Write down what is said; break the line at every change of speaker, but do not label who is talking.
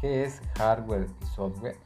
qué es hardware y software.